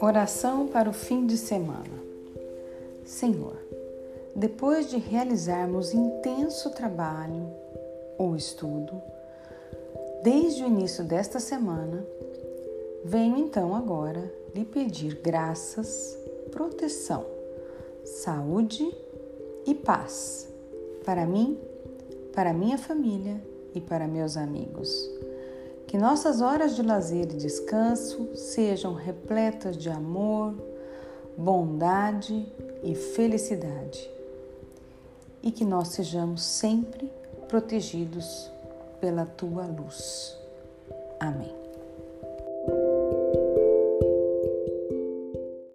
Oração para o fim de semana. Senhor, depois de realizarmos intenso trabalho ou estudo, desde o início desta semana, venho então agora lhe pedir graças, proteção, saúde e paz para mim, para minha família e para meus amigos. Que nossas horas de lazer e descanso sejam repletas de amor, bondade e felicidade. E que nós sejamos sempre protegidos pela tua luz. Amém.